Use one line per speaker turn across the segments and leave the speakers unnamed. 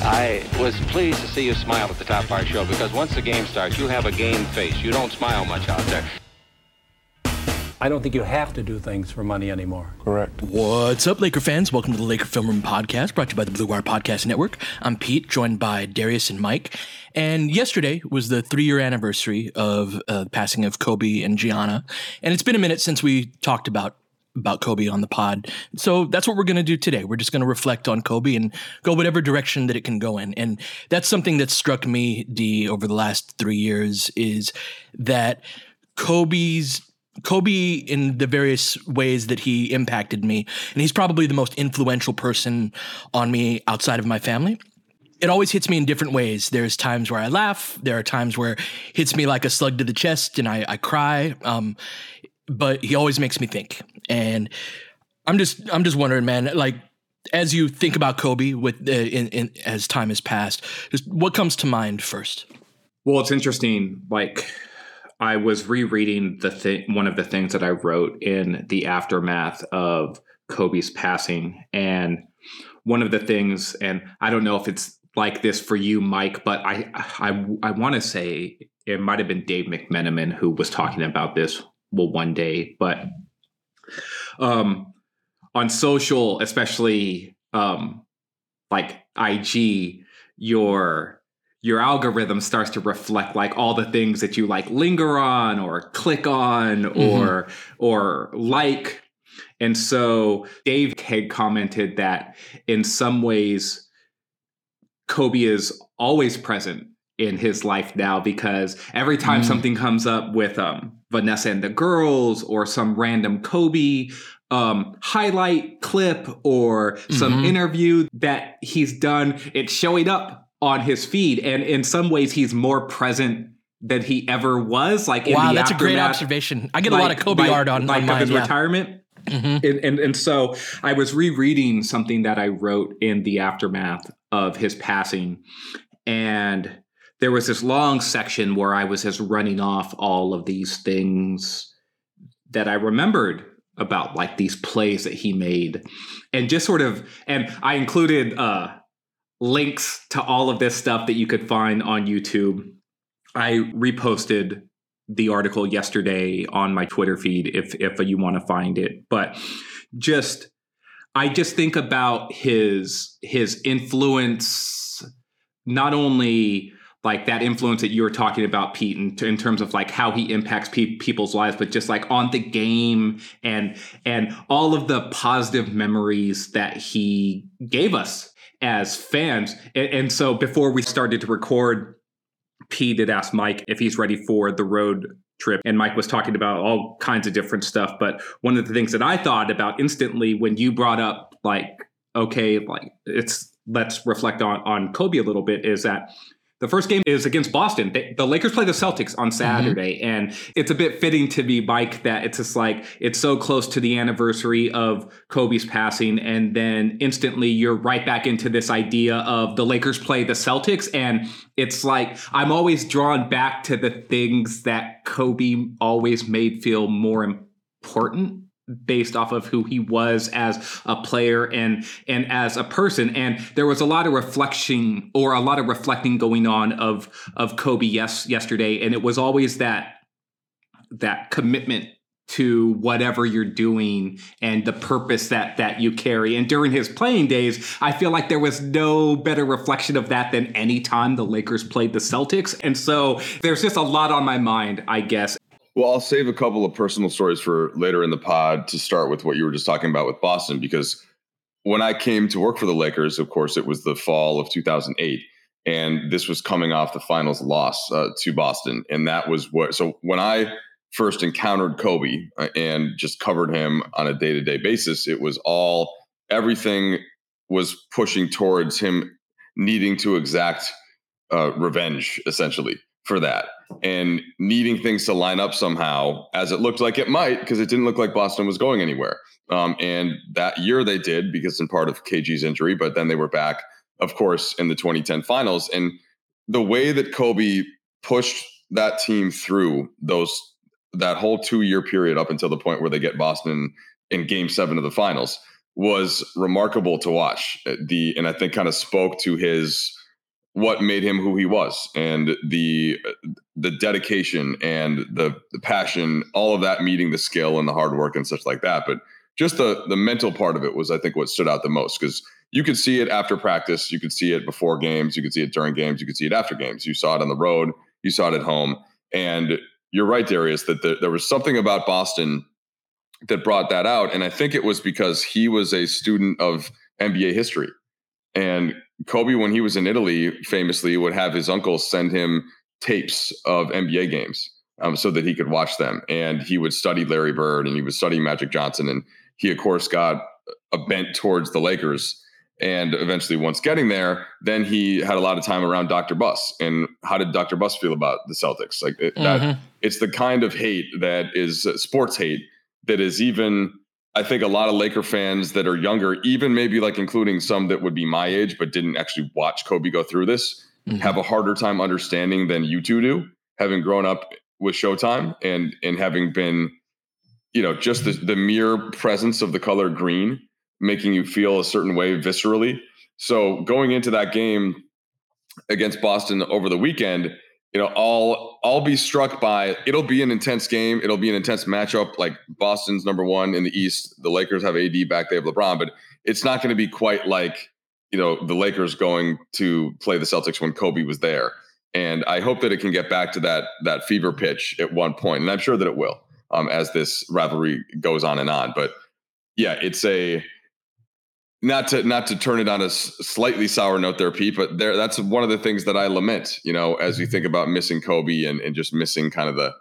I was pleased to see you smile at the top of our show because once the game starts, you have a game face. You don't smile much out there.
I don't think you have to do things for money anymore.
Correct.
What's up, Laker fans? Welcome to the Laker Film Room Podcast, brought to you by the Blue Wire Podcast Network. I'm Pete, joined by Darius and Mike. And yesterday was the three year anniversary of uh, the passing of Kobe and Gianna. And it's been a minute since we talked about about Kobe on the pod. So that's what we're going to do today. We're just going to reflect on Kobe and go whatever direction that it can go in. And that's something that struck me, D, over the last three years is that Kobe's Kobe in the various ways that he impacted me, and he's probably the most influential person on me outside of my family. It always hits me in different ways. There's times where I laugh. There are times where it hits me like a slug to the chest, and I, I cry. Um, but he always makes me think, and I'm just I'm just wondering, man, like as you think about Kobe with uh, in, in as time has passed, just what comes to mind first?
Well, it's interesting. Like I was rereading the thing, one of the things that I wrote in the aftermath of Kobe's passing, and one of the things, and I don't know if it's like this for you, Mike, but I I I want to say it might have been Dave McMenamin who was talking about this. Well, one day, but um, on social, especially um, like IG, your your algorithm starts to reflect like all the things that you like linger on or click on or mm-hmm. or like and so dave had commented that in some ways kobe is always present in his life now because every time mm. something comes up with um, vanessa and the girls or some random kobe um, highlight clip or some mm-hmm. interview that he's done it's showing up on his feed, and in some ways, he's more present than he ever was. Like,
wow, that's a great observation. I get like, a lot of Kobe
like,
art on,
like
mine,
his
yeah.
retirement. Mm-hmm. And, and and so I was rereading something that I wrote in the aftermath of his passing, and there was this long section where I was just running off all of these things that I remembered about like these plays that he made and just sort of and I included uh links to all of this stuff that you could find on YouTube. I reposted the article yesterday on my Twitter feed if if you want to find it. But just I just think about his his influence not only like that influence that you were talking about Pete in, in terms of like how he impacts pe- people's lives but just like on the game and and all of the positive memories that he gave us as fans. And, and so before we started to record, Pete did ask Mike if he's ready for the road trip and Mike was talking about all kinds of different stuff but one of the things that I thought about instantly when you brought up like okay like it's let's reflect on on Kobe a little bit is that the first game is against Boston. They, the Lakers play the Celtics on Saturday, mm-hmm. and it's a bit fitting to be Mike that it's just like it's so close to the anniversary of Kobe's passing, and then instantly you're right back into this idea of the Lakers play the Celtics, and it's like I'm always drawn back to the things that Kobe always made feel more important based off of who he was as a player and and as a person. And there was a lot of reflection or a lot of reflecting going on of of Kobe yes yesterday. And it was always that that commitment to whatever you're doing and the purpose that that you carry. And during his playing days i feel like there was no better reflection of that than any time the lakers played the celtics. And so there's just a lot on my mind i guess
well, I'll save a couple of personal stories for later in the pod to start with what you were just talking about with Boston, because when I came to work for the Lakers, of course, it was the fall of 2008. And this was coming off the finals loss uh, to Boston. And that was what, so when I first encountered Kobe uh, and just covered him on a day to day basis, it was all, everything was pushing towards him needing to exact uh, revenge, essentially for that and needing things to line up somehow, as it looked like it might, because it didn't look like Boston was going anywhere. Um, and that year they did, because in part of KG's injury, but then they were back, of course, in the 2010 finals. And the way that Kobe pushed that team through those that whole two year period up until the point where they get Boston in game seven of the finals was remarkable to watch. The and I think kind of spoke to his what made him who he was. And the the dedication and the the passion all of that meeting the skill and the hard work and such like that. But just the the mental part of it was i think what stood out the most because you could see it after practice you could see it before games you could see it during games you could see it after games. You saw it on the road you saw it at home. And you're right darius that the, there was something about boston that brought that out. And i think it was because he was a student of nba history. And Kobe, when he was in Italy, famously would have his uncle send him tapes of NBA games um, so that he could watch them. And he would study Larry Bird and he would study Magic Johnson. And he, of course, got a bent towards the Lakers. And eventually, once getting there, then he had a lot of time around Dr. Buss. And how did Dr. Buss feel about the Celtics? Like it, mm-hmm. that, it's the kind of hate that is sports hate that is even I think a lot of Laker fans that are younger, even maybe like including some that would be my age but didn't actually watch Kobe go through this, mm-hmm. have a harder time understanding than you two do, having grown up with Showtime and and having been, you know, just the, the mere presence of the color green making you feel a certain way viscerally. So going into that game against Boston over the weekend, you know, I'll I'll be struck by it'll be an intense game. It'll be an intense matchup. Like Boston's number one in the East. The Lakers have AD back. They have LeBron, but it's not going to be quite like you know the Lakers going to play the Celtics when Kobe was there. And I hope that it can get back to that that fever pitch at one point, and I'm sure that it will um, as this rivalry goes on and on. But yeah, it's a not to not to turn it on a slightly sour note there pete but there that's one of the things that i lament you know as you think about missing kobe and, and just missing kind of the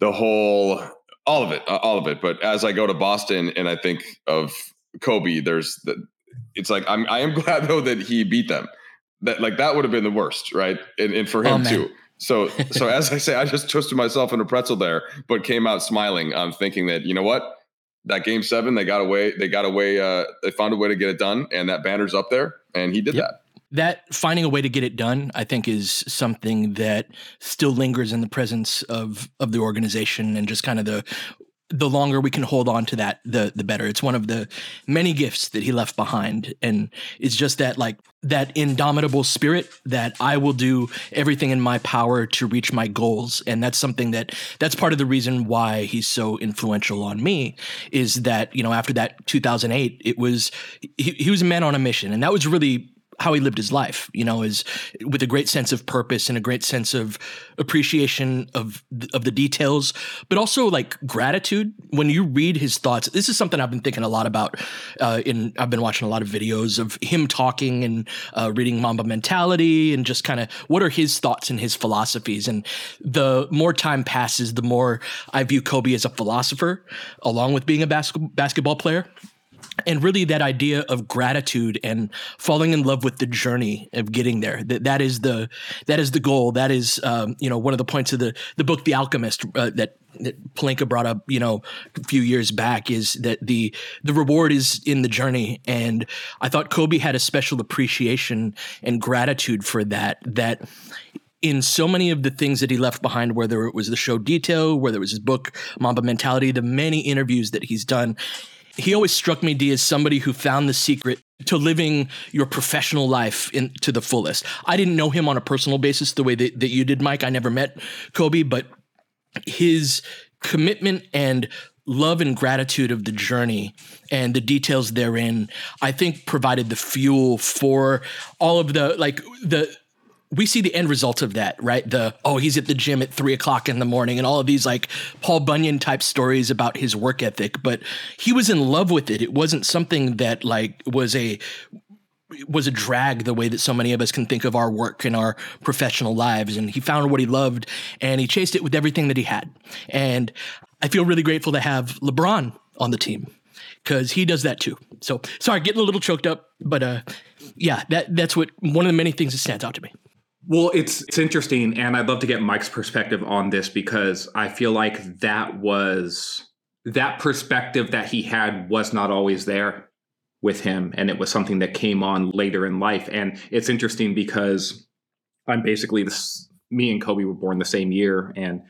the whole all of it all of it. But as i go to boston and i think of kobe there's the it's like i'm i am glad though that he beat them. That like that would have been the worst right? And, and for him oh, too. So so as i say i just twisted myself in a pretzel there but came out smiling i'm um, thinking that you know what that game seven, they got away. They got away. Uh, they found a way to get it done, and that banner's up there, and he did yep. that.
That finding a way to get it done, I think, is something that still lingers in the presence of of the organization and just kind of the the longer we can hold on to that, the the better. It's one of the many gifts that he left behind, and it's just that like that indomitable spirit that I will do everything in my power to reach my goals, and that's something that that's part of the reason why he's so influential on me. Is that you know after that 2008, it was he, he was a man on a mission, and that was really how he lived his life, you know, is with a great sense of purpose and a great sense of appreciation of of the details, but also like gratitude. When you read his thoughts, this is something I've been thinking a lot about. Uh, in I've been watching a lot of videos of him talking and uh, reading Mamba Mentality and just kind of what are his thoughts and his philosophies. And the more time passes, the more I view Kobe as a philosopher, along with being a bas- basketball player and really that idea of gratitude and falling in love with the journey of getting there that that is the that is the goal that is um, you know one of the points of the the book the alchemist uh, that that Pelinka brought up, you know, a few years back is that the the reward is in the journey, and I thought Kobe had a special appreciation and gratitude for that. That in so many of the things that he left behind, whether it was the show Detail, whether it was his book Mamba Mentality, the many interviews that he's done, he always struck me, D, as somebody who found the secret to living your professional life in, to the fullest. I didn't know him on a personal basis the way that, that you did, Mike. I never met Kobe, but his commitment and love and gratitude of the journey and the details therein, I think provided the fuel for all of the like the we see the end result of that, right? The oh, he's at the gym at three o'clock in the morning, and all of these like Paul Bunyan type stories about his work ethic. But he was in love with it. It wasn't something that like was a was a drag the way that so many of us can think of our work and our professional lives. And he found what he loved, and he chased it with everything that he had. And I feel really grateful to have LeBron on the team because he does that too. So sorry, getting a little choked up, but uh, yeah, that that's what one of the many things that stands out to me.
Well, it's it's interesting, and I'd love to get Mike's perspective on this because I feel like that was that perspective that he had was not always there with him, and it was something that came on later in life. And it's interesting because I'm basically this. Me and Kobe were born the same year, and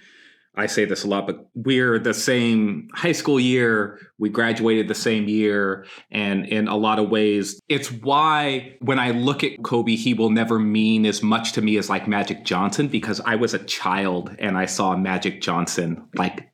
I say this a lot, but we're the same high school year. We graduated the same year. And in a lot of ways, it's why when I look at Kobe, he will never mean as much to me as like Magic Johnson because I was a child and I saw Magic Johnson like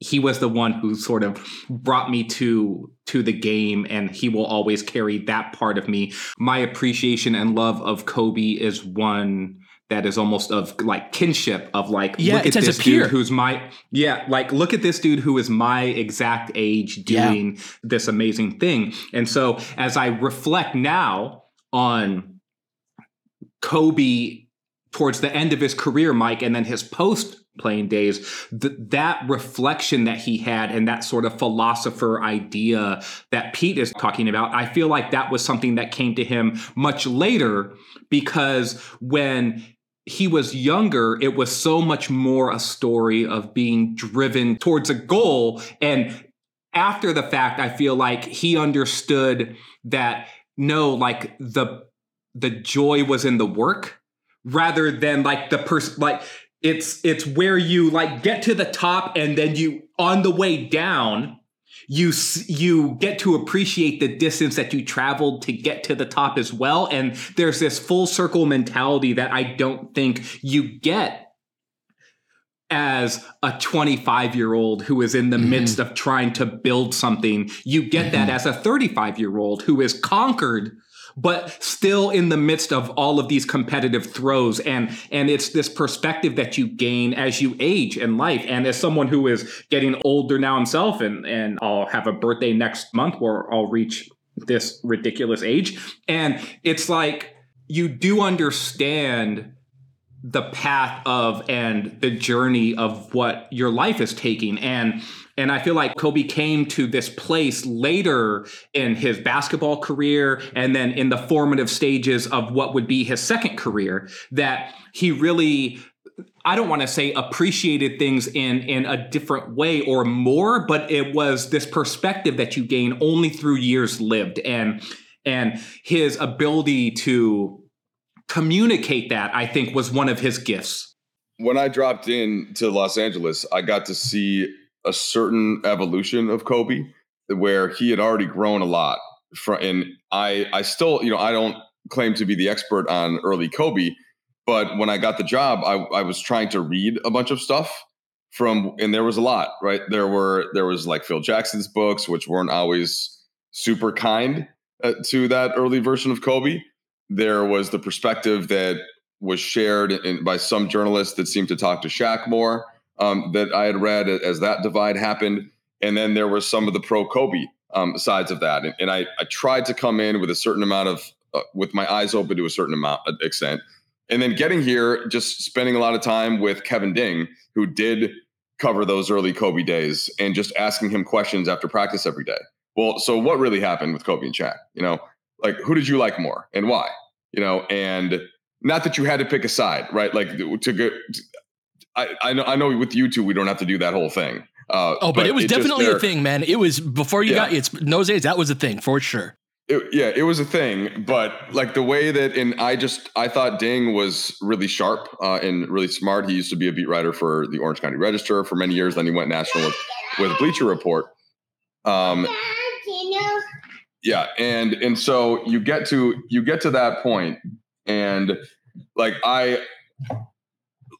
he was the one who sort of brought me to to the game and he will always carry that part of me my appreciation and love of kobe is one that is almost of like kinship of like
yeah,
look
it's
at
as
this
a peer.
dude who's my yeah like look at this dude who is my exact age doing this amazing thing and so as i reflect now on kobe towards the end of his career mike and then his post playing days th- that reflection that he had and that sort of philosopher idea that pete is talking about i feel like that was something that came to him much later because when he was younger, it was so much more a story of being driven towards a goal. And after the fact, I feel like he understood that no, like the the joy was in the work rather than like the person like it's it's where you like get to the top and then you on the way down you you get to appreciate the distance that you traveled to get to the top as well and there's this full circle mentality that I don't think you get as a 25 year old who is in the mm-hmm. midst of trying to build something you get mm-hmm. that as a 35 year old who is conquered but still in the midst of all of these competitive throws and and it's this perspective that you gain as you age in life. And as someone who is getting older now himself and and I'll have a birthday next month where I'll reach this ridiculous age. And it's like you do understand the path of and the journey of what your life is taking. And and I feel like Kobe came to this place later in his basketball career and then in the formative stages of what would be his second career that he really I don't want to say appreciated things in in a different way or more, but it was this perspective that you gain only through years lived and and his ability to communicate that I think was one of his gifts.
When I dropped in to Los Angeles, I got to see a certain evolution of Kobe where he had already grown a lot. From, and I, I still, you know, I don't claim to be the expert on early Kobe, but when I got the job, I, I was trying to read a bunch of stuff from, and there was a lot, right? There were, there was like Phil Jackson's books, which weren't always super kind uh, to that early version of Kobe. There was the perspective that was shared in, by some journalists that seemed to talk to Shaq more um, that I had read as that divide happened. And then there were some of the pro Kobe um, sides of that. And, and I, I, tried to come in with a certain amount of, uh, with my eyes open to a certain amount uh, extent. And then getting here, just spending a lot of time with Kevin Ding, who did cover those early Kobe days, and just asking him questions after practice every day. Well, so what really happened with Kobe and Shaq? You know, like who did you like more and why? You know, and not that you had to pick a side, right? Like to go, I, I know I know with you two we don't have to do that whole thing.
Uh, oh, but, but it was it definitely a thing, man. It was before you yeah. got it's nose That was a thing for sure.
It, yeah, it was a thing, but like the way that, and I just I thought Ding was really sharp uh, and really smart. He used to be a beat writer for the Orange County Register for many years. Then he went national with, with Bleacher Report. Um, yeah, and and so you get to you get to that point, and like I,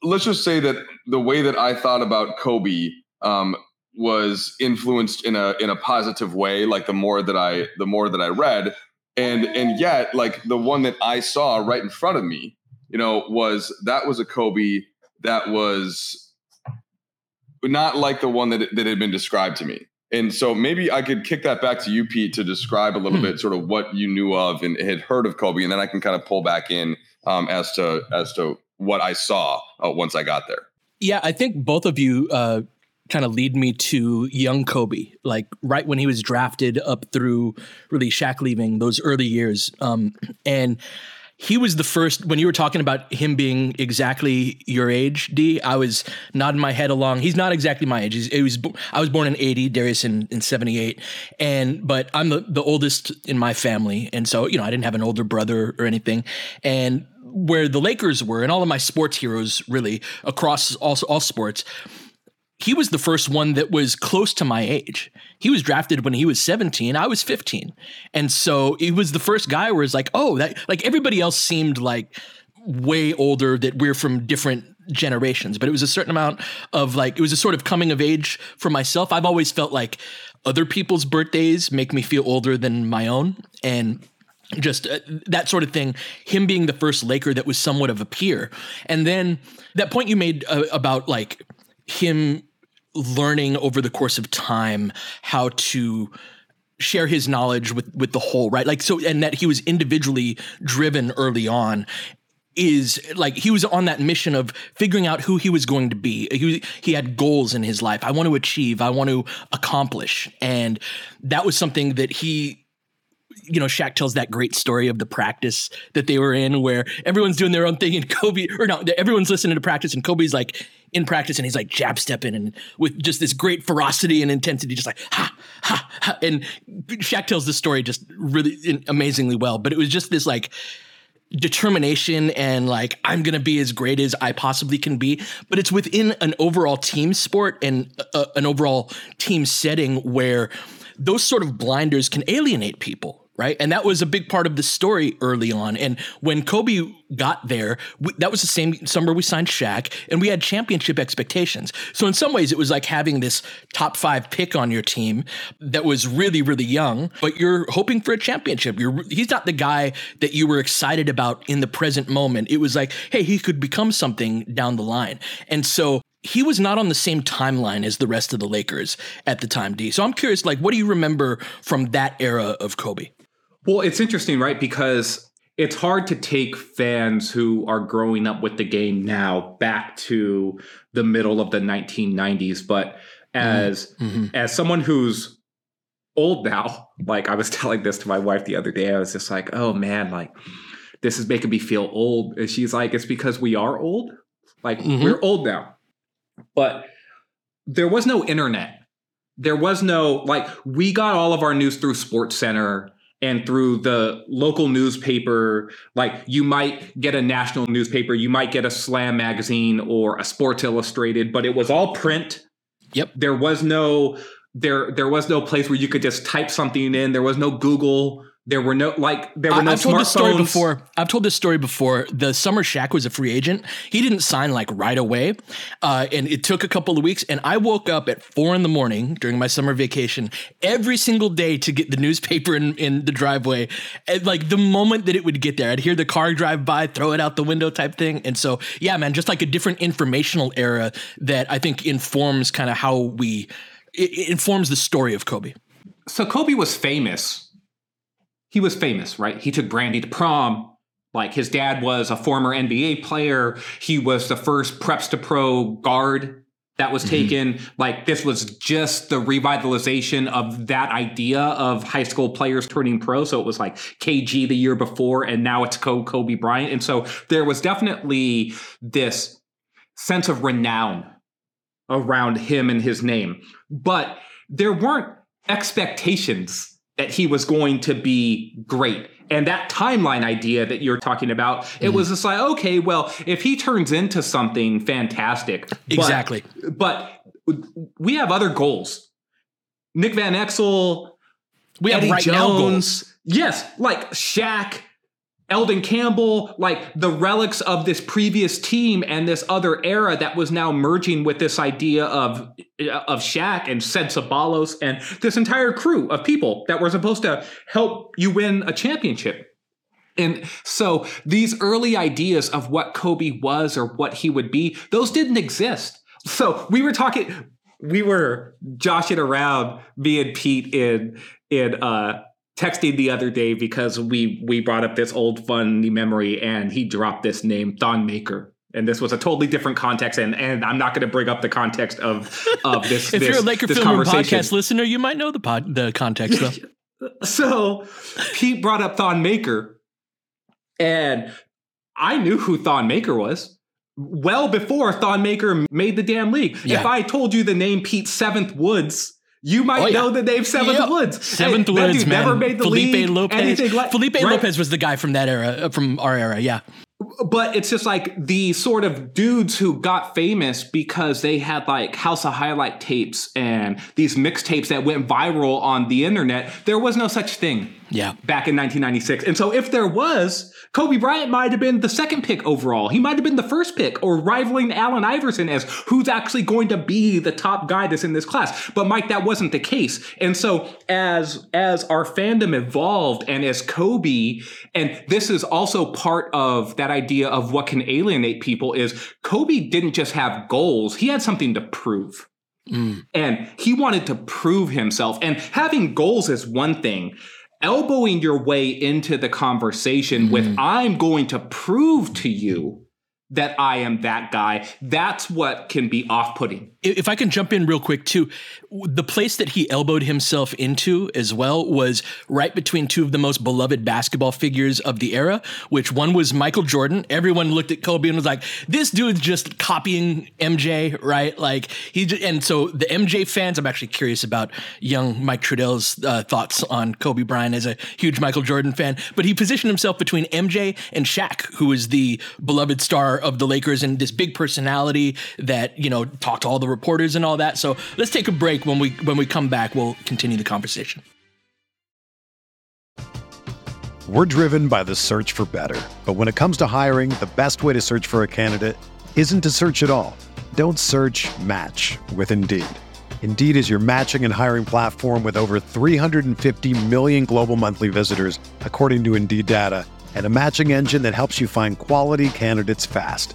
let's just say that the way that I thought about Kobe um, was influenced in a in a positive way like the more that i the more that i read and and yet like the one that i saw right in front of me you know was that was a kobe that was not like the one that that had been described to me and so maybe i could kick that back to you pete to describe a little hmm. bit sort of what you knew of and had heard of kobe and then i can kind of pull back in um, as to as to what i saw uh, once i got there
yeah, I think both of you uh, kind of lead me to young Kobe, like right when he was drafted up through really Shaq leaving those early years. Um, and he was the first when you were talking about him being exactly your age, D. I was nodding my head along. He's not exactly my age. He's, it was I was born in eighty, Darius in, in seventy eight, and but I'm the, the oldest in my family, and so you know I didn't have an older brother or anything, and where the Lakers were, and all of my sports heroes really across all all sports he was the first one that was close to my age. He was drafted when he was 17. I was 15. And so he was the first guy where it's like, oh, that like everybody else seemed like way older that we're from different generations, but it was a certain amount of like, it was a sort of coming of age for myself. I've always felt like other people's birthdays make me feel older than my own. And just uh, that sort of thing. Him being the first Laker that was somewhat of a peer, and then that point you made uh, about like him learning over the course of time how to share his knowledge with with the whole right like so and that he was individually driven early on is like he was on that mission of figuring out who he was going to be. He he had goals in his life. I want to achieve. I want to accomplish, and that was something that he. You know, Shaq tells that great story of the practice that they were in, where everyone's doing their own thing, and Kobe, or no, everyone's listening to practice, and Kobe's like, in practice and he's like jab stepping and with just this great ferocity and intensity, just like ha ha ha. And Shaq tells the story just really amazingly well. But it was just this like determination and like I'm gonna be as great as I possibly can be. But it's within an overall team sport and uh, an overall team setting where those sort of blinders can alienate people right? And that was a big part of the story early on. And when Kobe got there, we, that was the same summer we signed Shaq, and we had championship expectations. So in some ways, it was like having this top five pick on your team that was really, really young, but you're hoping for a championship. You're he's not the guy that you were excited about in the present moment. It was like, hey, he could become something down the line. And so he was not on the same timeline as the rest of the Lakers at the time, D. So I'm curious, like, what do you remember from that era of Kobe?
Well, it's interesting, right? Because it's hard to take fans who are growing up with the game now back to the middle of the 1990s. But as mm-hmm. mm-hmm. as someone who's old now, like I was telling this to my wife the other day, I was just like, oh man, like this is making me feel old. And she's like, it's because we are old. Like mm-hmm. we're old now. But there was no internet. There was no like we got all of our news through Sports Center and through the local newspaper like you might get a national newspaper you might get a slam magazine or a sports illustrated but it was all print.
Yep.
There was no there there was no place where you could just type something in. There was no google there were no like there were no
I've told this story before. I've told this story before. The summer Shaq was a free agent. He didn't sign like right away, uh, and it took a couple of weeks. And I woke up at four in the morning during my summer vacation every single day to get the newspaper in, in the driveway. And like the moment that it would get there, I'd hear the car drive by, throw it out the window type thing. And so yeah, man, just like a different informational era that I think informs kind of how we it, it informs the story of Kobe.
So Kobe was famous he was famous, right? He took Brandy to prom. Like his dad was a former NBA player. He was the first preps to pro guard that was mm-hmm. taken. Like this was just the revitalization of that idea of high school players turning pro. So it was like KG the year before, and now it's co Kobe Bryant. And so there was definitely this sense of renown around him and his name. But there weren't expectations that he was going to be great. And that timeline idea that you're talking about, it mm-hmm. was just like, okay, well, if he turns into something fantastic,
Exactly.
But, we have other goals. Nick Van Exel,
We have
Eddie
right now goals.
Jones. Yes, like Shaq, Elden Campbell, like the relics of this previous team and this other era that was now merging with this idea of of Shaq and Ced Ceballos and this entire crew of people that were supposed to help you win a championship. And so these early ideas of what Kobe was or what he would be, those didn't exist. So we were talking, we were joshing around, me and Pete in in uh texting the other day because we we brought up this old funny memory and he dropped this name, Thon Maker. And this was a totally different context, and, and I'm not going to bring up the context of of this.
If
this,
you're a Laker
this
Film podcast listener, you might know the pod, the context though.
So Pete brought up Thon Maker, and I knew who Thon Maker was well before Thon Maker made the damn league.
Yeah.
If I told you the name Pete Seventh Woods, you might
Oh, yeah.
know the name Seventh
Yep.
Woods.
Seventh
Hey,
Woods, man.
Never made the
Felipe
league.
Lopez.
like-
Felipe
right?
Lopez was the guy from that era, uh, from our era. Yeah.
but it's just like the sort of dudes who got famous because they had like house of highlight tapes and these mixtapes that went viral on the internet. There was no such thing
Yeah.
back in 1996. And so if there was, Kobe Bryant might have been the second pick overall. He might have been the first pick or rivaling Allen Iverson as who's actually going to be the top guy that's in this class. But Mike, that wasn't the case. And so as as our fandom evolved and as Kobe, and this is also part of that idea of what can alienate people is Kobe didn't just have goals, he had something to prove. Mm. And he wanted to prove himself. And having goals is one thing. Elbowing your way into the conversation mm-hmm. with, I'm going to prove to you that I am that guy, that's what can be off putting.
If I can jump in real quick too, the place that he elbowed himself into as well was right between two of the most beloved basketball figures of the era, which one was Michael Jordan. Everyone looked at Kobe and was like, "This dude's just copying MJ, right?" Like he j- and so the MJ fans. I'm actually curious about young Mike Trudell's uh, thoughts on Kobe Bryant as a huge Michael Jordan fan, but he positioned himself between MJ and Shaq, who is the beloved star of the Lakers and this big personality that you know talked to all the reporters and all that. So let's take a break. When we when we come back, we'll continue the conversation.
We're driven by the search for better. But when it comes to hiring, the best way to search for a candidate isn't to search at all. Don't search match with Indeed. Indeed is your matching and hiring platform with over 350 million global monthly visitors, according to Indeed data, and a matching engine that helps you find quality candidates fast.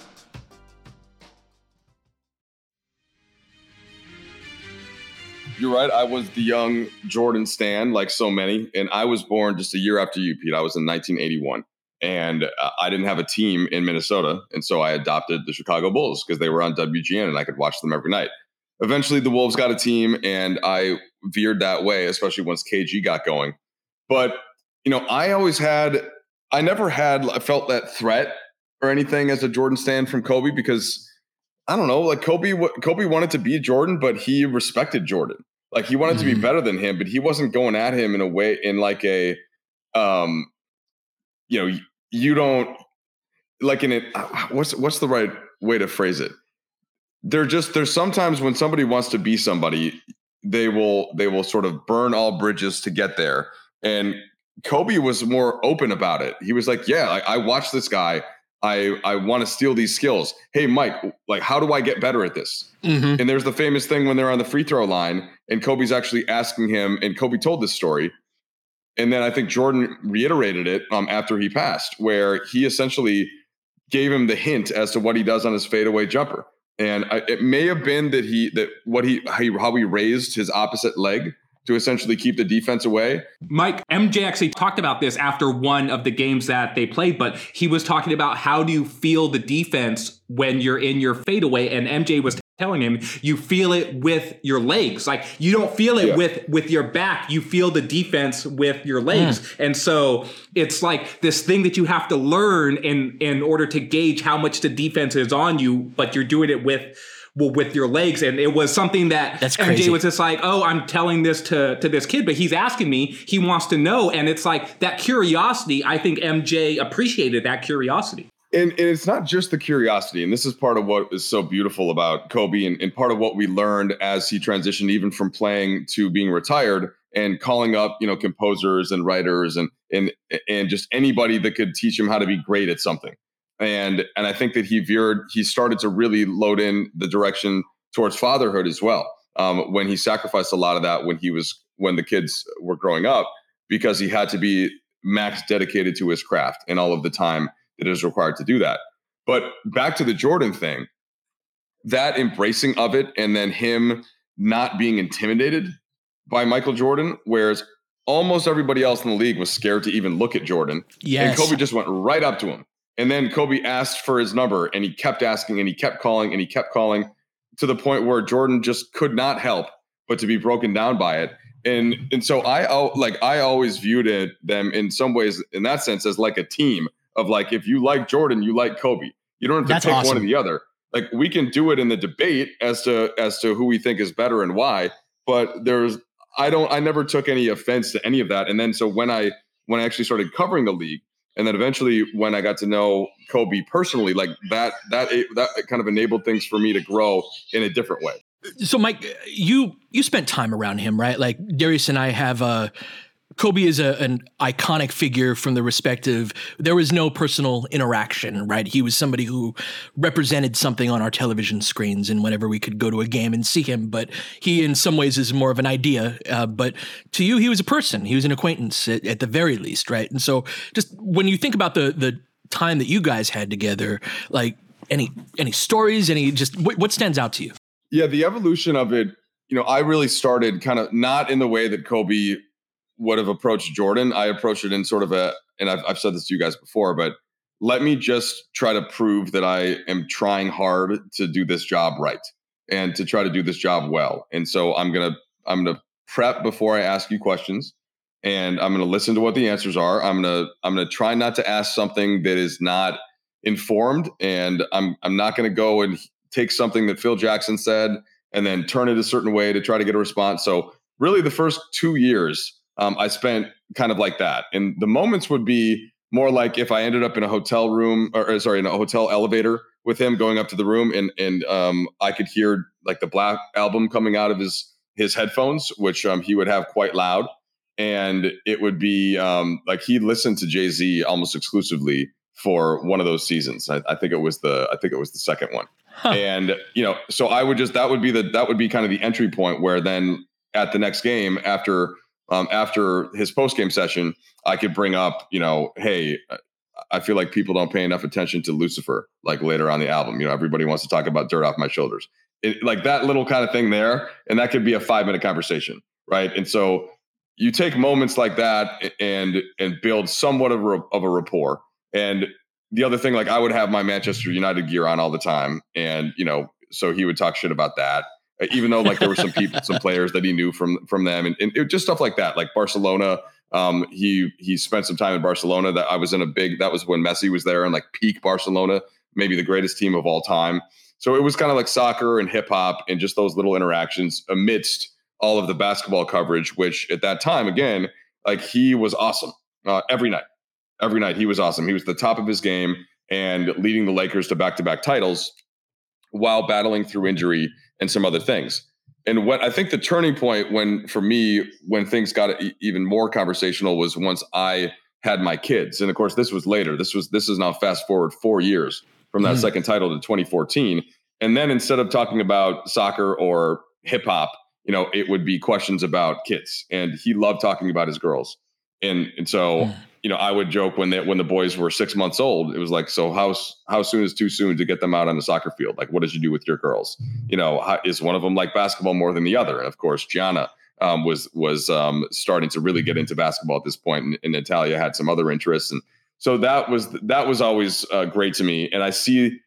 You're right. I was the young Jordan Stan, like so many, and I was born just a year after you, Pete. I was in 1981, and uh, I didn't have a team in Minnesota, and so I adopted the Chicago Bulls because they were on WGN, and I could watch them every night. Eventually, the Wolves got a team, and I veered that way, especially once KG got going. But you know, I always had, I never had, I felt that threat or anything as a Jordan Stan from Kobe because I don't know, like Kobe, Kobe wanted to be Jordan, but he respected Jordan. Like he wanted to be
Mhm.
better than him, but he wasn't going at him in a way, in like a, um, you know, you don't like in it. What's what's the right way to phrase it? They're just there's sometimes when somebody wants to be somebody, they will they will sort of burn all bridges to get there. And Kobe was more open about it. He was like, "Yeah, I, I watched this guy. I I want to steal these skills. Hey, Mike, like how do I get better at this?
Mhm.
And there's the famous thing when they're on the free throw line, and Kobe's actually asking him, and Kobe told this story. And then I think Jordan reiterated it um, after he passed, where he essentially gave him the hint as to what he does on his fadeaway jumper. And I, it may have been that he that what he how he raised his opposite leg to essentially keep the defense away.
Mike, MJ actually talked about this after one of the games that they played, but he was talking about how do you feel the defense when you're in your fadeaway, and MJ was telling him you feel it with your legs like you don't feel it
Yeah.
with with your back you feel the defense with your legs hmm. and so it's like this thing that you have to learn in in order to gauge how much the defense is on you but you're doing it with well, with your legs. And it was something that
That's
MJ
crazy.
was just like oh I'm telling this to to this kid but he's asking me. He wants to know. And it's like that curiosity I think MJ appreciated that curiosity.
And, and it's not just the curiosity, and this is part of what is so beautiful about Kobe, and, and part of what we learned as he transitioned, even from playing to being retired, and calling up, you know, composers and writers, and and and just anybody that could teach him how to be great at something. And and I think that he veered, he started to really load in the direction towards fatherhood as well. Um, when he sacrificed a lot of that when he was when the kids were growing up, because he had to be max dedicated to his craft and all of the time that is required to do that. But back to the Jordan thing, that embracing of it and then him not being intimidated by Michael Jordan, whereas almost everybody else in the league was scared to even look at Jordan.
Yes.
And Kobe just went right up to him. And then Kobe asked for his number and he kept asking and he kept calling and he kept calling to the point where Jordan just could not help but to be broken down by it. And and so I like I always viewed it them in some ways in that sense as like a team of like if you like Jordan, you like Kobe. You don't have to
That's
pick one or the other. Like we can do it in the debate as to as to who we think is better and why. But there's I don't I never took any offense to any of that. And then so when I when I actually started covering the league, and then eventually when I got to know Kobe personally, like that that that kind of enabled things for me to grow in a different way.
So, Mike, you you spent time around him, right? Like Darius and I have. Uh, Kobe is a, an iconic figure from the respective. There was no personal interaction, right? He was somebody who represented something on our television screens, and whenever we could go to a game and see him. But he, in some ways, is more of an idea. Uh, but to you, he was a person. He was an acquaintance at, at the very least, right? And so, just when you think about the the time that you guys had together, like any any stories, any just what, what stands out to you?
Yeah, the evolution of it, you know, I really started kind of not in the way that Kobe would have approached Jordan. I approached it in sort of a, and I've, I've said this to you guys before, but let me just try to prove that I am trying hard to do this job right and to try to do this job well. And so I'm gonna I'm gonna prep before I ask you questions, and I'm gonna listen to what the answers are. I'm gonna I'm gonna try not to ask something that is not informed, and I'm I'm not gonna go and take something that Phil Jackson said and then turn it a certain way to try to get a response. So really, the first two years um, I spent kind of like that, and the moments would be more like if I ended up in a hotel room or, or sorry, in a hotel elevator with him going up to the room, and and um, I could hear like the Black album coming out of his his headphones, which um, he would have quite loud, and it would be um, like he listened to Jay Z almost exclusively for one of those seasons. I, I think it was the I think it was the second one. And you know so i would just that would be the that would be kind of the entry point where then at the next game after um after his post game session i could bring up you know hey i feel like people don't pay enough attention to lucifer like later on the album. You know everybody wants to talk about dirt off my shoulders. It, like that little kind of thing there and that could be a five minute conversation right? And so you take moments like that and and build somewhat of a, of a rapport. And the other thing, like I would have my Manchester United gear on all the time, and you know, so he would talk shit about that, even though like there were some people, some players that he knew from from them, and, and it, just stuff like that, like Barcelona. Um, he he spent some time in Barcelona. That I was in a big. That was when Messi was there, and like peak Barcelona, maybe the greatest team of all time. So it was kind of like soccer and hip hop, and just those little interactions amidst all of the basketball coverage, which at that time, again, like he was awesome uh, every night every night. He was awesome. He was the top of his game and leading the Lakers to back to back titles while battling through injury and some other things. And what I think the turning point when, for me, when things got even more conversational was once I had my kids. And of course, this was later. This was this is now fast forward four years from that mm. second title to 2014. And then instead of talking about soccer or hip hop, you know, it would be questions about kids. And he loved talking about his girls. And and so, mm. You know, I would joke when they when the boys were six months old, it was like, so how how soon is too soon to get them out on the soccer field? Like, what did you do with your girls? You know, how, is one of them like basketball more than the other? And of course, Gianna um, was was um, starting to really get into basketball at this point, and, and, Natalia had some other interests, and so that was that was always uh, great to me. And I see,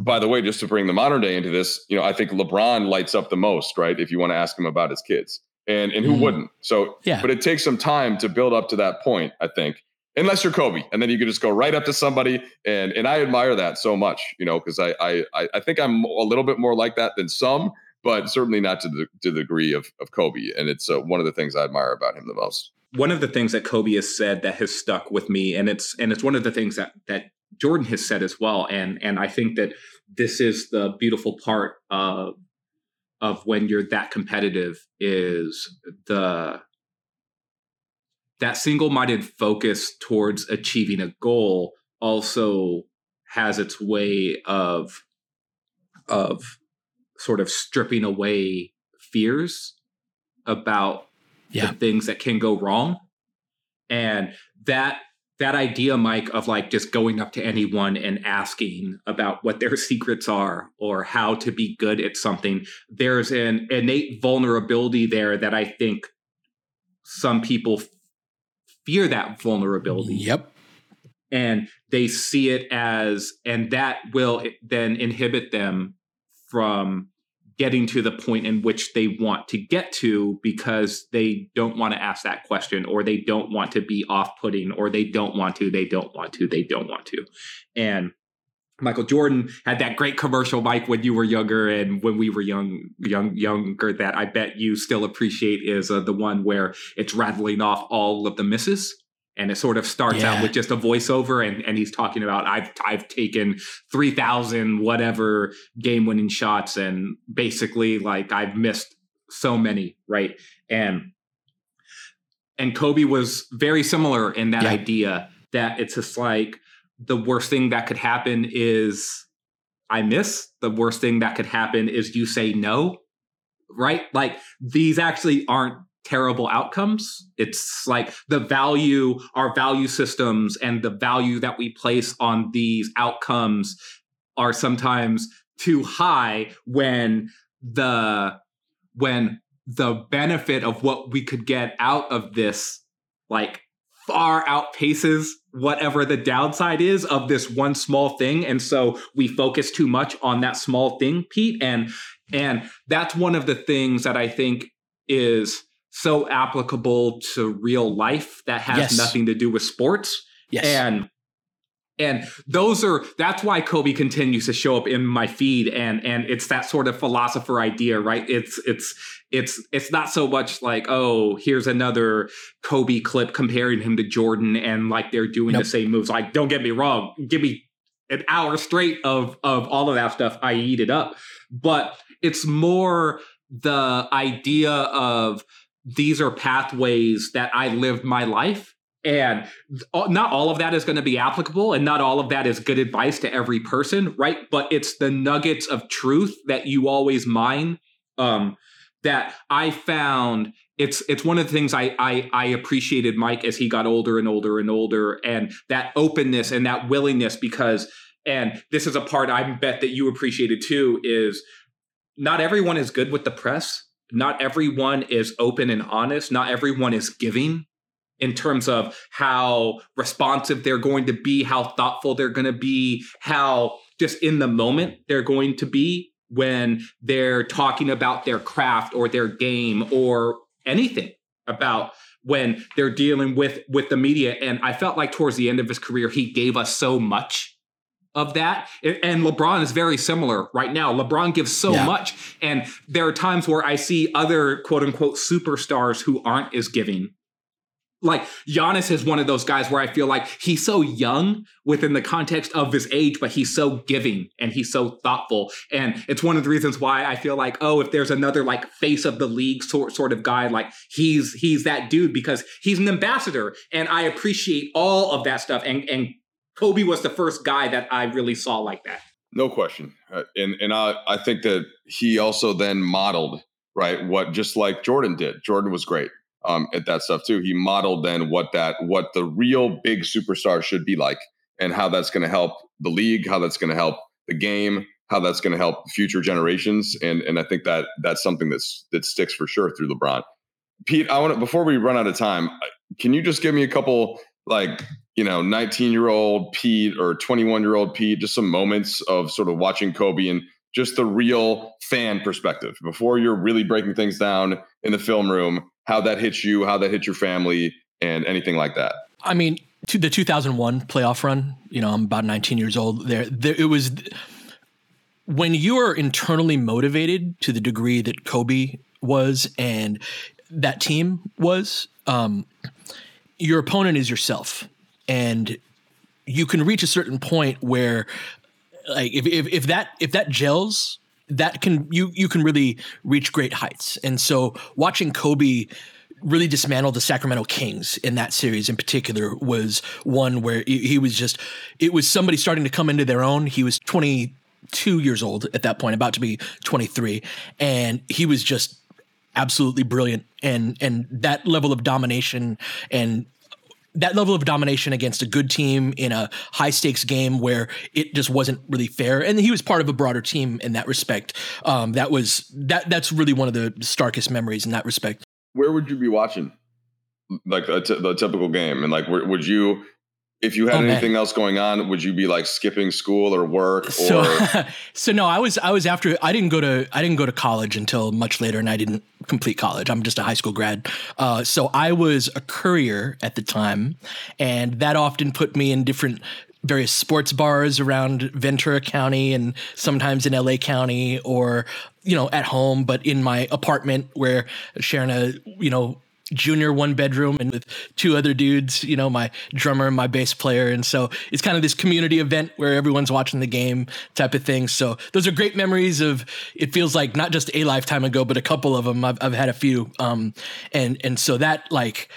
by the way, just to bring the modern day into this, you know, I think LeBron lights up the most, right? If you want to ask him about his kids, and and who mm. wouldn't? So yeah, but it takes some time to build up to that point, I think. Unless you're Kobe, and then you can just go right up to somebody, and and I admire that so much, you know, because I I I think I'm a little bit more like that than some, but certainly not to the to the degree of of Kobe. And it's uh, one of the things I admire about him the most.
One of the things that Kobe has said that has stuck with me, and it's and it's one of the things that that Jordan has said as well. And and I think that this is the beautiful part of of when you're that competitive is the that single-minded focus towards achieving a goal also has its way of of sort of stripping away fears about yeah. the things that can go wrong and that that idea mike of like just going up to anyone and asking about what their secrets are or how to be good at something there's an innate vulnerability there that i think some people fear that vulnerability.
Yep.
And they see it as and that will then inhibit them from getting to the point in which they want to get to because they don't want to ask that question or they don't want to be off-putting or they don't want to they don't want to they don't want to. And Michael Jordan had that great commercial, Mike, when you were younger and when we were young, young, younger. That I bet you still appreciate is uh, the one where it's rattling off all of the misses and it sort of starts yeah. out with just a voiceover and, and he's talking about I've I've taken 3000 whatever game winning shots and basically like I've missed so many right and and Kobe was very similar in that yeah. idea that it's just like the worst thing that could happen is I miss the worst thing that could happen is you say no right like these actually aren't terrible outcomes. It's like the value, our value systems and the value that we place on these outcomes are sometimes too high when the when the benefit of what we could get out of this like far outpaces whatever the downside is of this one small thing and so we focus too much on that small thing pete and and that's one of the things that i think is so applicable to real life that has yes. nothing to do with sports.
Yes.
And and those are that's why Kobe continues to show up in my feed and and it's that sort of philosopher idea, right? It's it's it's it's not so much like, oh, here's another Kobe clip comparing him to Jordan and like they're doing nope. the same moves. Like, don't get me wrong, give me an hour straight of of all of that stuff. I eat it up. But it's more the idea of these are pathways that I lived my life. And not all of that is going to be applicable, and not all of that is good advice to every person, right? But it's the nuggets of truth that you always mine. Um, that I found it's it's one of the things I, I I appreciated Mike as he got older and older and older, and that openness and that willingness because and this is a part I bet that you appreciated too is not everyone is good with the press not everyone is open and honest. Not everyone is giving in terms of how responsive they're going to be, how thoughtful they're going to be, how just in the moment they're going to be when they're talking about their craft or their game or anything about when they're dealing with with the media and i felt like towards the end of his career he gave us so much of that. And LeBron is very similar right now. LeBron gives so yeah. much. And there are times where I see other quote unquote superstars who aren't as giving. Like Giannis is one of those guys where I feel like he's so young within the context of his age, but he's so giving and he's so thoughtful. And it's one of the reasons why I feel like, oh, if there's another like face of the league sort sort of guy, like he's he's that dude because he's an ambassador. And I appreciate all of that stuff. And and Kobe was the first guy that I really saw like that.
No question. Uh, and and I, I think that he also then modeled, right, what just like Jordan did. Jordan was great um, at that stuff too. He modeled then what that what the real big superstar should be like, and how that's going to help the league, how that's going to help the game, how that's going to help future generations. And and I think that that's something that's that sticks for sure through LeBron. Pete, I want to before we run out of time, can you just give me a couple like you know 19 year old Pete or 21 year old Pete, just some moments of sort of watching Kobe and just the real fan perspective before you're really breaking things down in the film room how that hits you, how that hits your family, and anything like that.
I mean, to the 2001 playoff run, you know, I'm about 19 years old. There, there it was when you are internally motivated to the degree that Kobe was and that team was, um, your opponent is yourself, and you can reach a certain point where, like, if if, if that if that gels that can you you can really reach great heights. And so watching Kobe really dismantle the Sacramento Kings in that series in particular was one where he, was just it was somebody starting to come into their own. He was 22 years old at that point, about to be 23, and he was just absolutely brilliant and and that level of domination and that level of domination against a good team in a high stakes game where it just wasn't really fair. And he was part of a broader team in that respect. Um, that was that that's really one of the starkest memories in that respect.
Where would you be watching? Like the typical game, and like, would you if you had oh, anything man. else going on, would you be like skipping school or work? Or?
So, so no, I was I was after I didn't go to I didn't go to college until much later, and I didn't complete college. I'm just a high school grad. Uh, so I was a courier at the time, and that often put me in different various sports bars around Ventura County and sometimes in LA County or you know at home but in my apartment where sharing a you know junior one bedroom and with two other dudes, you know, my drummer and my bass player. And so it's kind of this community event where everyone's watching the game type of thing. So those are great memories of it feels like not just a lifetime ago, but a couple of them. I've, I've had a few. Um, and, and so that like,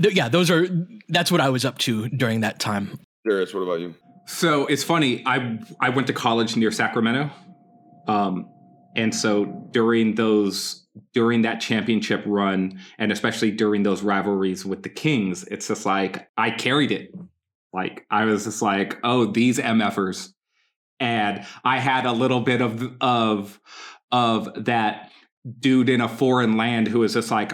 th- yeah, those are, that's what I was up to during that time.
Darius, what about you?
So it's funny. I, I went to college near Sacramento. Um, and so during those during that championship run and especially during those rivalries with the Kings, it's just like I carried it. Like I was just like, oh, these MFers. And I had a little bit of of of that dude in a foreign land who was just like,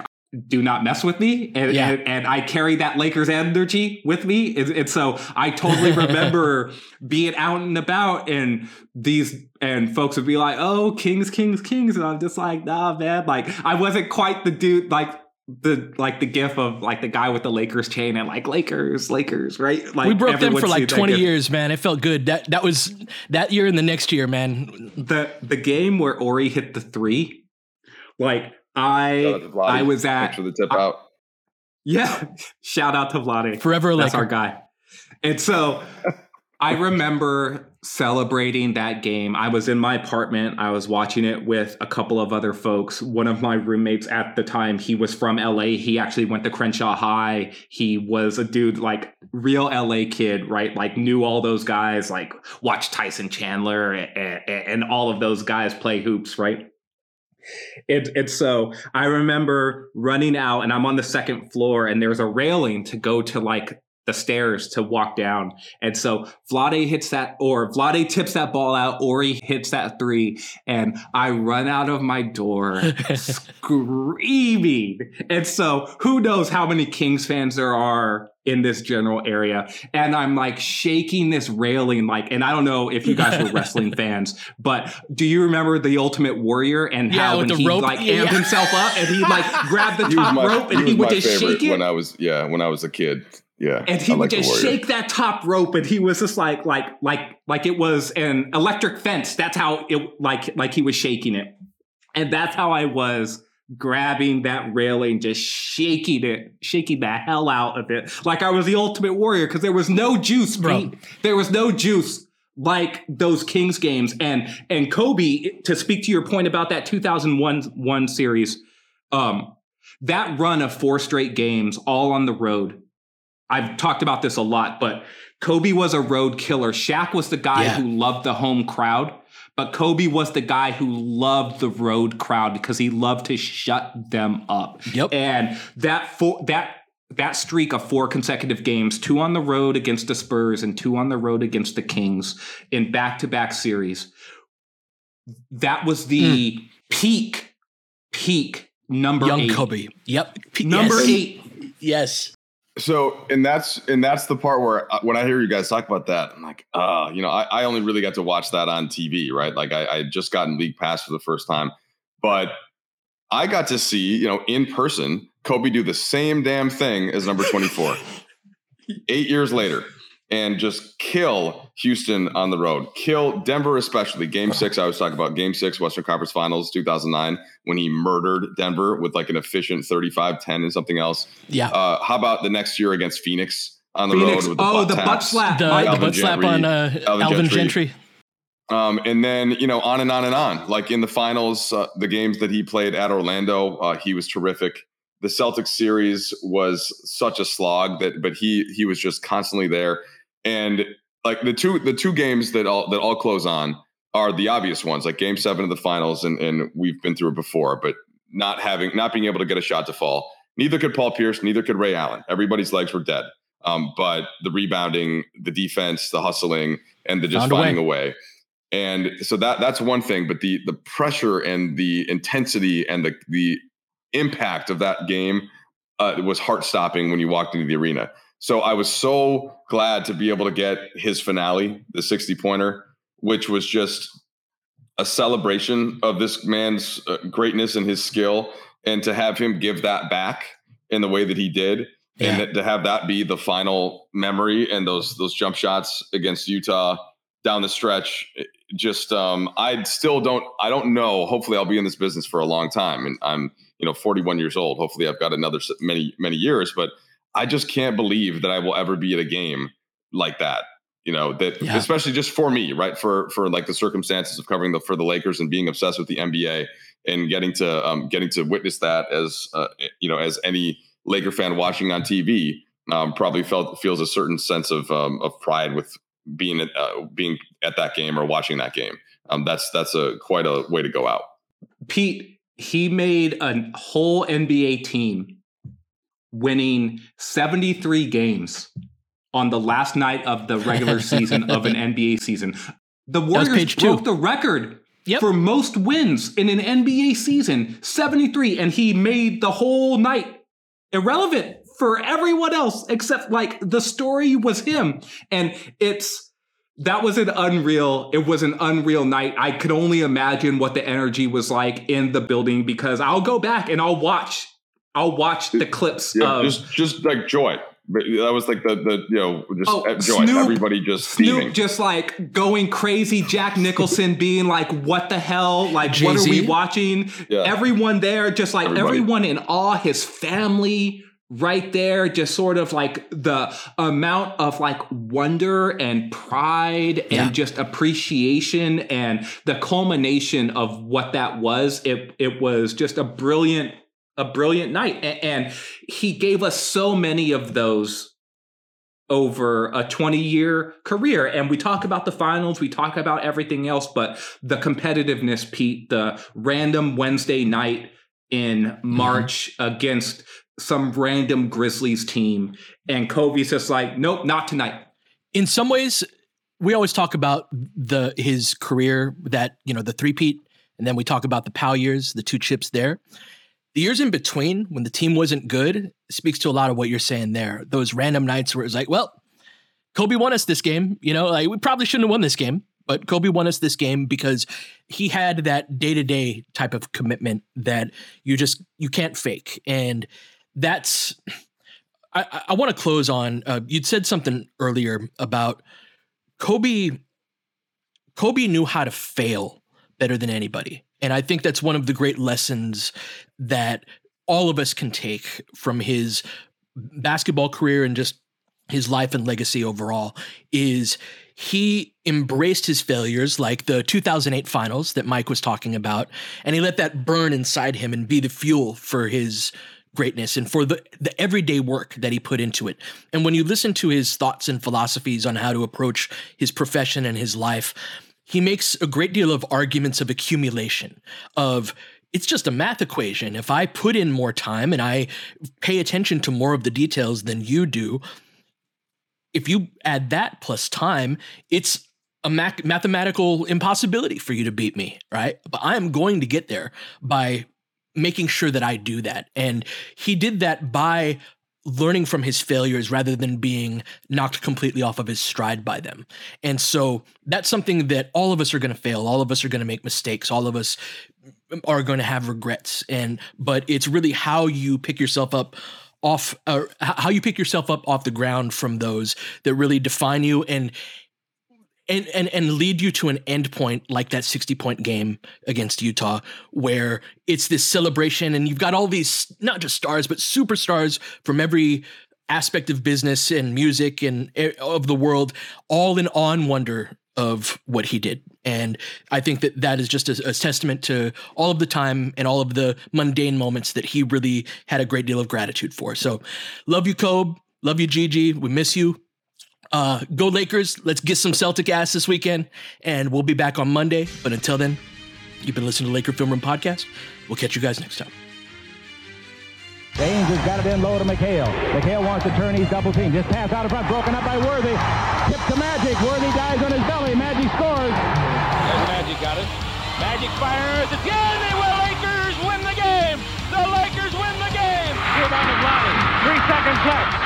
do not mess with me and, yeah. and, and, i carry that lakers energy with me and, and so i totally remember being out and about and these and folks would be like oh kings kings kings and i'm just like nah man like i wasn't quite the dude like the like the gif of like the guy with the Lakers chain and like Lakers, Lakers, right? Like
we broke them for like twenty years, man. It felt good. That that was that year and the next year, man.
The the game where Horry hit the three, like I I was at
for the tip I, out.
Yeah, shout out to Vlade.
Forever,
that's our guy. And so I remember celebrating that game. I was in my apartment. I was watching it with a couple of other folks. One of my roommates at the time, he was from LA. He actually went to Crenshaw High. He was a dude like real LA kid, right? Like knew all those guys, like watched Tyson Chandler and, and all of those guys play hoops, right? It, it's so I remember running out and I'm on the second floor and there's a railing to go to like the stairs to walk down. And so Vlade hits that, or Vlade tips that ball out, or he hits that three, and I run out of my door screaming. And so who knows how many Kings fans there are in this general area. And I'm like shaking this railing, like, and I don't know if you guys were wrestling fans, but do you remember the Ultimate Warrior and yeah, how when he rope. like yeah. amped himself up and he like grabbed the top my, rope and he, he would just shake it?
When I was, yeah, when I was a kid. Yeah.
And he would just shake that top rope and he was just like like like like it was an electric fence. That's how it like like he was shaking it. And that's how I was grabbing that railing, just shaking it, shaking the hell out of it, like I was the ultimate warrior because there was no juice, Bro. Pete. There was no juice like those Kings games. And and Kobe, to speak to your point about that 2001 one series, um, that run of four straight games, all on the road. I've talked about this a lot, but Kobe was a road killer. Shaq was the guy yeah. who loved the home crowd, but Kobe was the guy who loved the road crowd because he loved to shut them up.
Yep.
And that for that that streak of four consecutive games, two on the road against the Spurs and two on the road against the Kings in back-to-back series. That was the mm. peak, peak number
Young
eight.
Kobe. Yep.
P- number yes. eight.
Yes.
So, and that's and that's the part where uh, when I hear you guys talk about that, I'm like, uh, you know, I, I only really got to watch that on TV, right? Like I, I just gotten League Pass for the first time, but I got to see, you know, in person, Kobe do the same damn thing as number 24. Eight years later, and just kill Houston on the road. Kill Denver, especially. Game six, I was talking about game six, Western Conference Finals 2009, when he murdered Denver with like an efficient 35 10 and something else.
Yeah.
Uh, how about the next year against Phoenix on the
Phoenix,
road with the
oh,
butt
the
taps?
butt slap.
The, the butt slap on uh, Alvin, Alvin Gentry. Gentry.
Um, and then you know on and on and on. Like in the finals, uh, the games that he played at Orlando, uh, he was terrific the Celtics series was such a slog that, but he he was just constantly there. And like the two the two games that all that all close on are the obvious ones, like Game Seven of the finals, and and we've been through it before, but not having not being able to get a shot to fall. Neither could Paul Pierce, neither could Ray Allen. Everybody's legs were dead. Um, but the rebounding, the defense, the hustling, and the just Found finding a way. a way. And so that that's one thing, but the the pressure and the intensity and the the impact of that game uh, was heart stopping when you walked into the arena. So I was so glad to be able to get his finale, the 60 pointer, which was just a celebration of this man's uh, greatness and his skill, and to have him give that back in the way that he did, yeah. and that, to have that be the final memory and those those jump shots against Utah down the stretch. Just um, I still don't I don't know. Hopefully, I'll be in this business for a long time, and I'm you know 41 years old. Hopefully, I've got another many many years, but I just can't believe that I will ever be at a game like that. You know that, yeah. especially just for me, right? For for like the circumstances of covering the for the Lakers and being obsessed with the NBA and getting to um, getting to witness that as uh, you know as any Laker fan watching on TV um, probably felt feels a certain sense of um, of pride with being at, uh, being at that game or watching that game. Um, that's that's a quite a way to go out.
Pete, he made a whole NBA team winning 73 games on the last night of the regular season of an NBA season. The Warriors broke the record yep. for most wins in an NBA season, 73, and he made the whole night irrelevant for everyone else except like the story was him. And it's that was an unreal it was an unreal night i could only imagine what the energy was like in the building because i'll go back and i'll watch i'll watch the clips yeah,
of just just like joy that was like the the you know just oh, joy Snoop, everybody just
Snoop just like going crazy Jack Nicholson being like what the hell like Jay-Z? what are we watching yeah. everyone there just like everybody. everyone in awe his family right there just sort of like the amount of like wonder and pride yeah. and just appreciation and the culmination of what that was it it was just a brilliant a brilliant night and he gave us so many of those over a 20 year career. And we talk about the finals, we talk about everything else, but the competitiveness, Pete, the random Wednesday night in mm-hmm. March mm-hmm. against some random Grizzlies team. And Kobe's just like, nope, not tonight.
In some ways, we always talk about the his career that, you know, the three-peat, and then we talk about the Pau years, the two chips there. The years in between, when the team wasn't good, speaks to a lot of what you're saying there. Those random nights where it's like, well, Kobe won us this game. You know, like we probably shouldn't have won this game, but Kobe won us this game because he had that day to day type of commitment that you just you can't fake. And that's I, I want to close on. Uh, you'd said something earlier about Kobe. Kobe knew how to fail better than anybody. And I think that's one of the great lessons that all of us can take from his basketball career and just his life and legacy overall is he embraced his failures like the 2008 finals that Mike was talking about and he let that burn inside him and be the fuel for his greatness and for the, the everyday work that he put into it. And when you listen to his thoughts and philosophies on how to approach his profession and his life, he makes a great deal of arguments of accumulation of it's just a math equation. If I put in more time and I pay attention to more of the details than you do, if you add that plus time, it's a mathematical impossibility for you to beat me, right? But I am going to get there by making sure that I do that. And he did that by learning from his failures rather than being knocked completely off of his stride by them. And so that's something that all of us are going to fail. All of us are going to make mistakes. All of us are going to have regrets. And but it's really how you pick yourself up off how you pick yourself up off the ground from those that really define you and and and and lead you to an end point like that 60 point game against Utah where it's this celebration and you've got all these not just stars but superstars from every aspect of business and music and of the world all in on wonder of what he did and I think that that is just a, a, testament to all of the time and all of the mundane moments that he really had a great deal of gratitude for. So, love you, Kobe. Love you, Gigi. We miss you. Uh, go Lakers. Let's get some Celtic ass this weekend. And we'll be back on Monday. But until then, you've been listening to Laker Film Room Podcast. We'll catch you guys next time.
James has got it in low to McHale. McHale wants to turn. He's double team. Just pass out of front. Broken up by Worthy. Tip to Magic. Worthy dies on his belly. Magic scores.
There's Magic got it. Magic fires again. They will. Lakers win the game. The Lakers win the game. Rebound of Lonnie. Three seconds left.